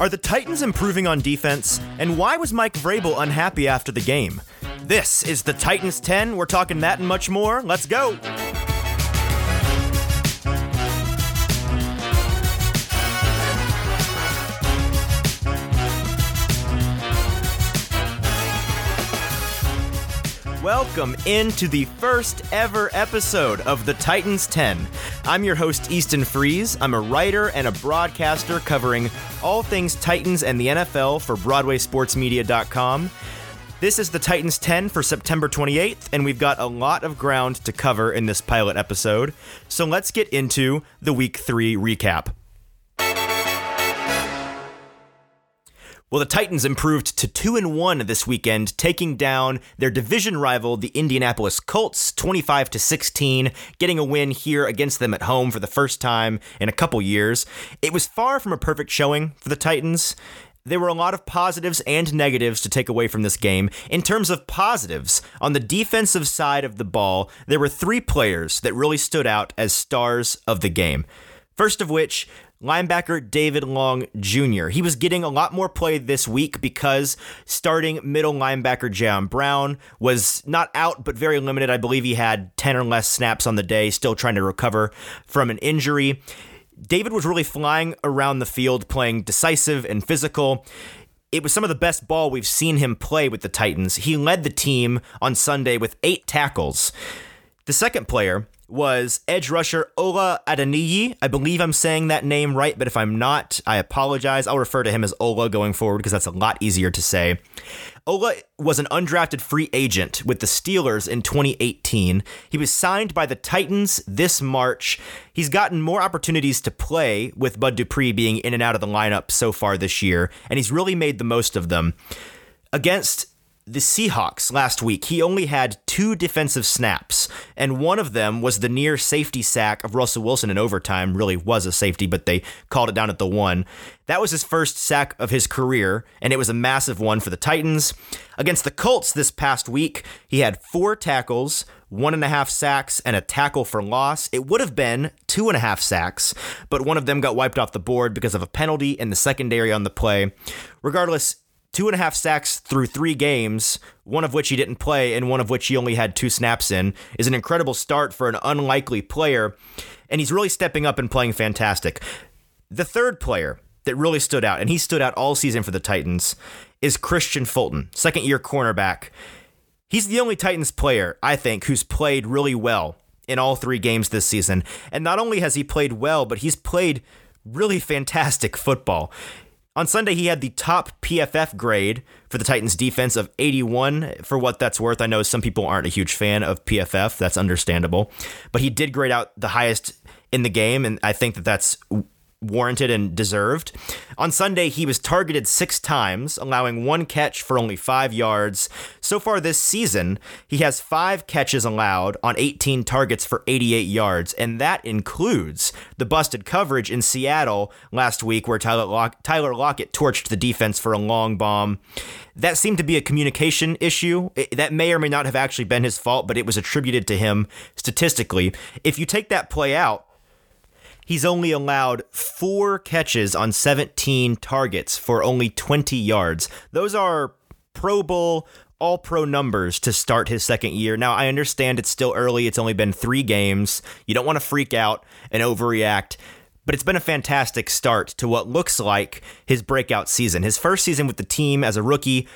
Are the Titans improving on defense? And why was Mike Vrabel unhappy after the game? This is the Titans 10. We're talking that and much more. Let's go. Welcome into the first ever episode of the Titans 10. I'm your host, Easton Freeze. I'm a writer and a broadcaster covering all things Titans and the NFL for BroadwaySportsMedia.com. This is the Titans 10 for September 28th, and we've got a lot of ground to cover in this pilot episode. So let's get into the Week 3 recap. Well, the Titans improved to 2 and 1 this weekend, taking down their division rival, the Indianapolis Colts, 25 to 16, getting a win here against them at home for the first time in a couple years. It was far from a perfect showing for the Titans. There were a lot of positives and negatives to take away from this game. In terms of positives, on the defensive side of the ball, there were three players that really stood out as stars of the game. First of which, linebacker David Long Jr. He was getting a lot more play this week because starting middle linebacker Jayon Brown was not out, but very limited. I believe he had 10 or less snaps on the day, still trying to recover from an injury. David was really flying around the field, playing decisive and physical. It was some of the best ball we've seen him play with the Titans. He led the team on Sunday with eight tackles. The second player was edge rusher Ola Adeniyi. I believe I'm saying that name right, but if I'm not, I apologize. I'll refer to him as Ola going forward because that's a lot easier to say. Ola was an undrafted free agent with the Steelers in 2018. He was signed by the Titans this March. He's gotten more opportunities to play with Bud Dupree being in and out of the lineup so far this year, and he's really made the most of them. Against the Seahawks last week, he only had two defensive snaps, and one of them was the near safety sack of Russell Wilson in overtime. Really was a safety, but they called it down at the one. That was his first sack of his career, and it was a massive one for the Titans. Against the Colts this past week, he had four tackles, one and a half sacks, and a tackle for loss. It would have been two and a half sacks, but one of them got wiped off the board because of a penalty in the secondary on the play. Regardless, two and a half sacks through three games, one of which he didn't play and one of which he only had two snaps in, is an incredible start for an unlikely player. And he's really stepping up and playing fantastic. The third player that really stood out, and he stood out all season for the Titans, is Kristian Fulton, second year cornerback. He's the only Titans player, I think, who's played really well in all three games this season. And not only has he played well, but he's played really fantastic football. On Sunday, he had the top PFF grade for the Titans defense of 81 for what that's worth. I know some people aren't a huge fan of PFF. That's understandable. But he did grade out the highest in the game, and I think that that's warranted and deserved. On Sunday, he was targeted six times, allowing one catch for only five yards. So far this season, he has five catches allowed on 18 targets for 88 yards, and that includes the busted coverage in Seattle last week where Tyler, Lock- Tyler Lockett torched the defense for a long bomb. That seemed to be a communication issue. It, that may or may not have actually been his fault, but it was attributed to him statistically. If you take that play out, he's only allowed four catches on 17 targets for only 20 yards. Those are Pro Bowl, all pro numbers to start his second year. Now, I understand it's still early, it's only been three games. You don't want to freak out and overreact. But it's been a fantastic start to what looks like his breakout season. His first season with the team as a rookie,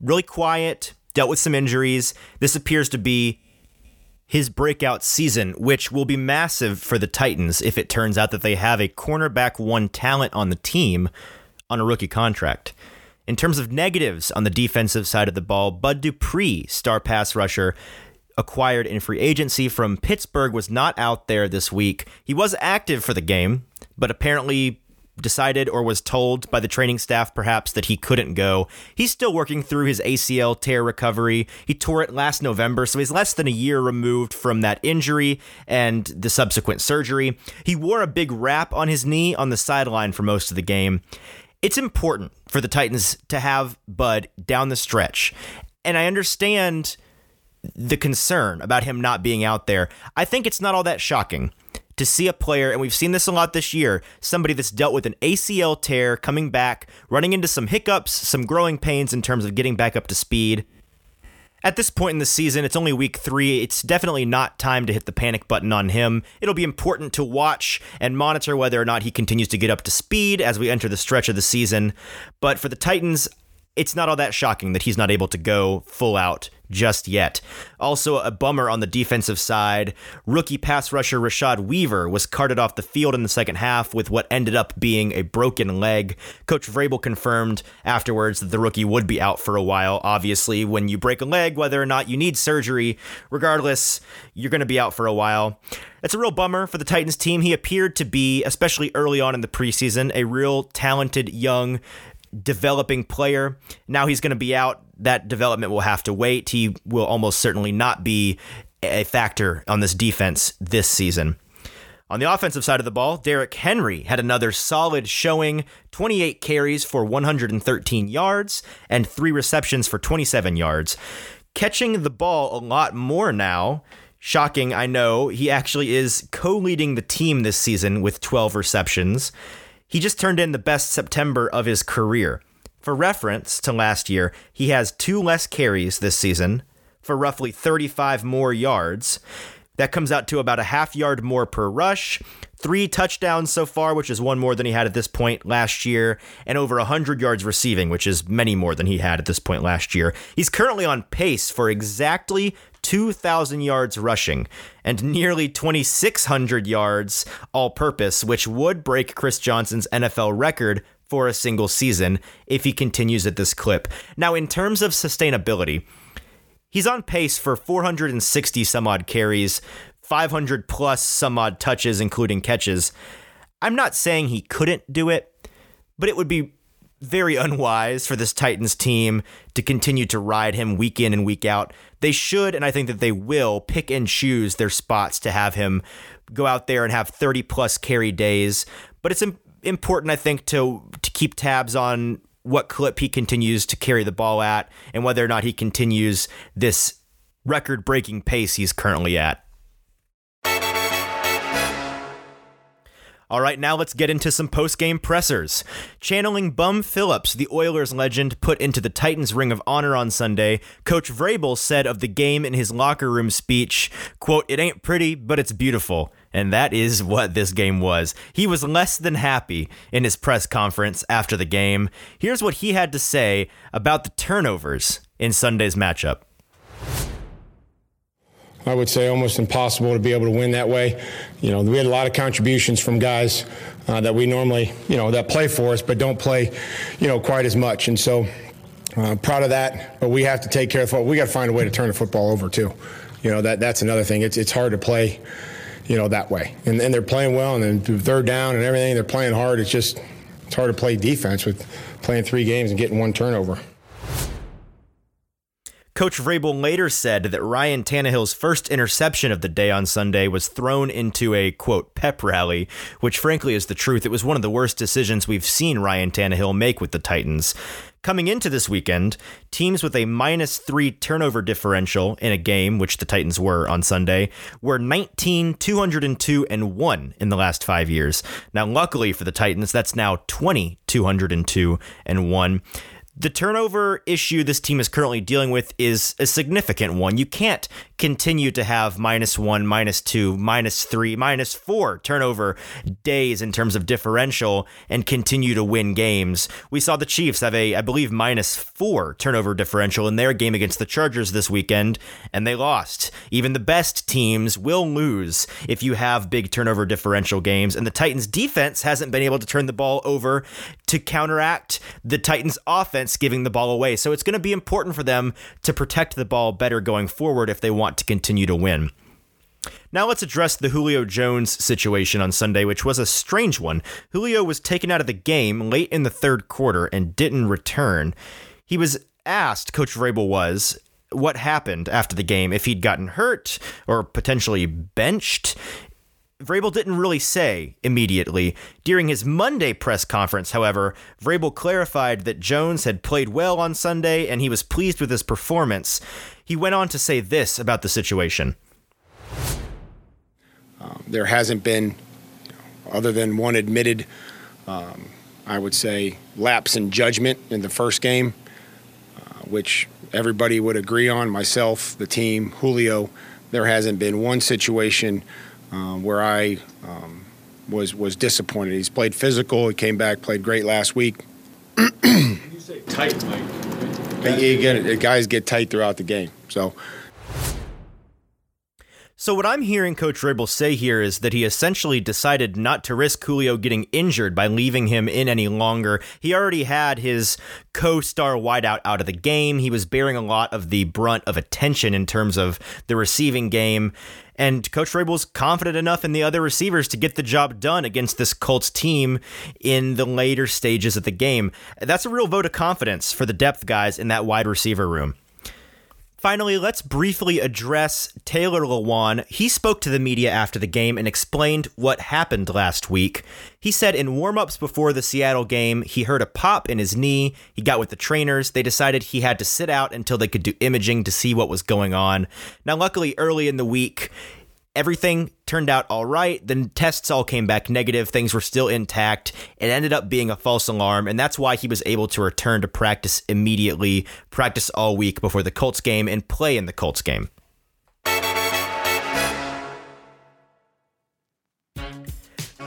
really quiet, dealt with some injuries. This appears to be his breakout season, which will be massive for the Titans if it turns out that they have a cornerback one talent on the team on a rookie contract. In terms of negatives on the defensive side of the ball, Bud Dupree, star pass rusher, acquired in free agency from Pittsburgh, was not out there this week. He was active for the game, but apparently decided or was told by the training staff perhaps that he couldn't go. He's still working through his ACL tear recovery. He tore it last November, so he's less than a year removed from that injury and the subsequent surgery. He wore a big wrap on his knee on the sideline for most of the game. It's important for the Titans to have Bud down the stretch. And I understand the concern about him not being out there. I think it's not all that shocking. To see a player, and we've seen this a lot this year, somebody that's dealt with an ACL tear, coming back, running into some hiccups, some growing pains in terms of getting back up to speed. At this point in the season, it's only week three. It's definitely not time to hit the panic button on him. It'll be important to watch and monitor whether or not he continues to get up to speed as we enter the stretch of the season. But for the Titans, it's not all that shocking that he's not able to go full out just yet. Also, a bummer on the defensive side. Rookie pass rusher Rashad Weaver was carted off the field in the second half with what ended up being a broken leg. Coach Vrabel confirmed afterwards that the rookie would be out for a while. Obviously, when you break a leg, whether or not you need surgery, regardless, you're going to be out for a while. It's a real bummer for the Titans team. He appeared to be, especially early on in the preseason, a real talented young developing player. Now he's going to be out. That development will have to wait. He will almost certainly not be a factor on this defense this season. On the offensive side of the ball, Derrick Henry had another solid showing 28 carries for 113 yards and three receptions for 27 yards. Catching the ball a lot more now. Shocking, I know. He actually is co leading the team this season with 12 receptions. He just turned in the best September of his career. For reference to last year, he has two less carries this season for roughly 35 more yards. That comes out to about a half yard more per rush, three touchdowns so far, which is one more than he had at this point last year, and over 100 yards receiving, which is many more than he had at this point last year. He's currently on pace for exactly 2,000 yards rushing and nearly 2,600 yards all purpose, which would break Chris Johnson's NFL record for a single season if he continues at this clip. Now, in terms of sustainability, he's on pace for 460 some odd carries, 500 plus some odd touches, including catches. I'm not saying he couldn't do it, but it would be very unwise for this Titans team to continue to ride him week in and week out. They should, and I think that they will, pick and choose their spots to have him go out there and have 30 plus carry days. But it's important, I think, to to keep tabs on what clip he continues to carry the ball at and whether or not he continues this record breaking pace he's currently at. All right, now let's get into some post-game pressers. Channeling Bum Phillips, the Oilers legend put into the Titans Ring of Honor on Sunday, Coach Vrabel said of the game in his locker room speech, quote, "It ain't pretty, but it's beautiful." And that is what this game was. He was less than happy in his press conference after the game. Here's what he had to say about the turnovers in Sunday's matchup. I would say almost impossible to be able to win that way. You know, we had a lot of contributions from guys uh, that we normally, you know, that play for us, but don't play, you know, quite as much. And so, uh, proud of that. But we have to take care of football. We got to find a way to turn the football over too. You know, that that's another thing. It's it's hard to play, you know, that way. And, and they're playing well, and then third down and everything. They're playing hard. It's just it's hard to play defense with playing three games and getting one turnover. Coach Vrabel later said that Ryan Tannehill's first interception of the day on Sunday was thrown into a quote pep rally, which frankly is the truth. It was one of the worst decisions we've seen Ryan Tannehill make with the Titans. Coming into this weekend, teams with a minus three turnover differential in a game, which the Titans were on Sunday, were 19, 202, and 1 in the last five years. Now, luckily for the Titans, that's now 20, 202, and 1 the turnover issue this team is currently dealing with is a significant one. You can't continue to have minus one, minus two, minus three, minus four turnover days in terms of differential and continue to win games. We saw the Chiefs have a, I believe, minus four turnover differential in their game against the Chargers this weekend, and they lost. Even the best teams will lose if you have big turnover differential games, and the Titans' defense hasn't been able to turn the ball over to counteract the Titans' offense giving the ball away. So it's going to be important for them to protect the ball better going forward if they want to continue to win. Now let's address the Julio Jones situation on Sunday, which was a strange one. Julio was taken out of the game late in the third quarter and didn't return. He was asked, Coach Vrabel was, what happened after the game, if he'd gotten hurt or potentially benched. Vrabel didn't really say immediately. During his Monday press conference, however, Vrabel clarified that Jones had played well on Sunday and he was pleased with his performance. He went on to say this about the situation. Um, there hasn't been, you know, other than one admitted, um, I would say, lapse in judgment in the first game, uh, which everybody would agree on myself, the team, Julio. There hasn't been one situation um, where I um, was was disappointed. He's played physical. He came back, played great last week. you say tight, Mike. Again, guys get tight throughout the game. So so, what I'm hearing Coach Vrabel say here is that he essentially decided not to risk Julio getting injured by leaving him in any longer. He already had his co star wideout out of the game. He was bearing a lot of the brunt of attention in terms of the receiving game. And Coach Vrabel's confident enough in the other receivers to get the job done against this Colts team in the later stages of the game. That's a real vote of confidence for the depth guys in that wide receiver room. Finally, let's briefly address Taylor Lewan. He spoke to the media after the game and explained what happened last week. He said in warm-ups before the Seattle game, he heard a pop in his knee. He got with the trainers. They decided he had to sit out until they could do imaging to see what was going on. Now, luckily, early in the week, everything turned out all right. The tests all came back negative. Things were still intact. It ended up being a false alarm, and that's why he was able to return to practice immediately, practice all week before the Colts game, and play in the Colts game.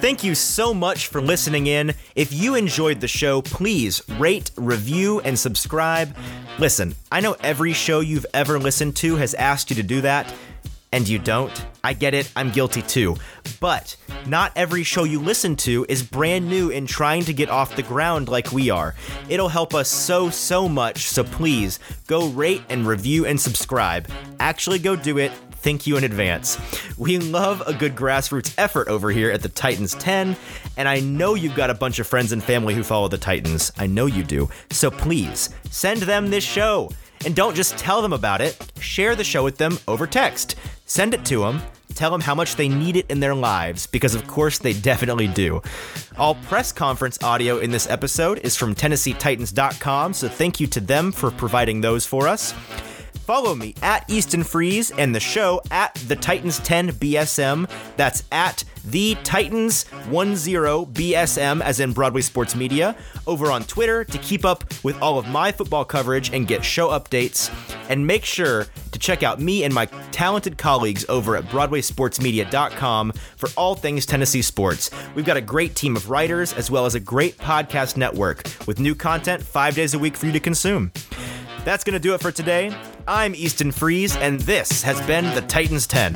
Thank you so much for listening in. If you enjoyed the show, please rate, review, and subscribe. Listen, I know every show you've ever listened to has asked you to do that and you don't, I get it, I'm guilty too. But not every show you listen to is brand new and trying to get off the ground like we are. It'll help us so, so much, so please go rate and review and subscribe. Actually, go do it. Thank you in advance. We love a good grassroots effort over here at the Titans 10, and I know you've got a bunch of friends and family who follow the Titans. I know you do. So please send them this show. And don't just tell them about it, share the show with them over text. Send it to them, tell them how much they need it in their lives, because of course they definitely do. All press conference audio in this episode is from TennesseeTitans.com, so thank you to them for providing those for us. Follow me at Easton Freeze and the show at the Titans 10 BSM. That's at the Titans 10 BSM, as in Broadway Sports Media, over on Twitter to keep up with all of my football coverage and get show updates. And make sure to check out me and my talented colleagues over at BroadwaySportsMedia.com for all things Tennessee sports. We've got a great team of writers as well as a great podcast network with new content five days a week for you to consume. That's going to do it for today. I'm Easton Freeze, and this has been the Titans 10.